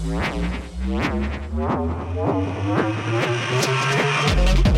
Thank you.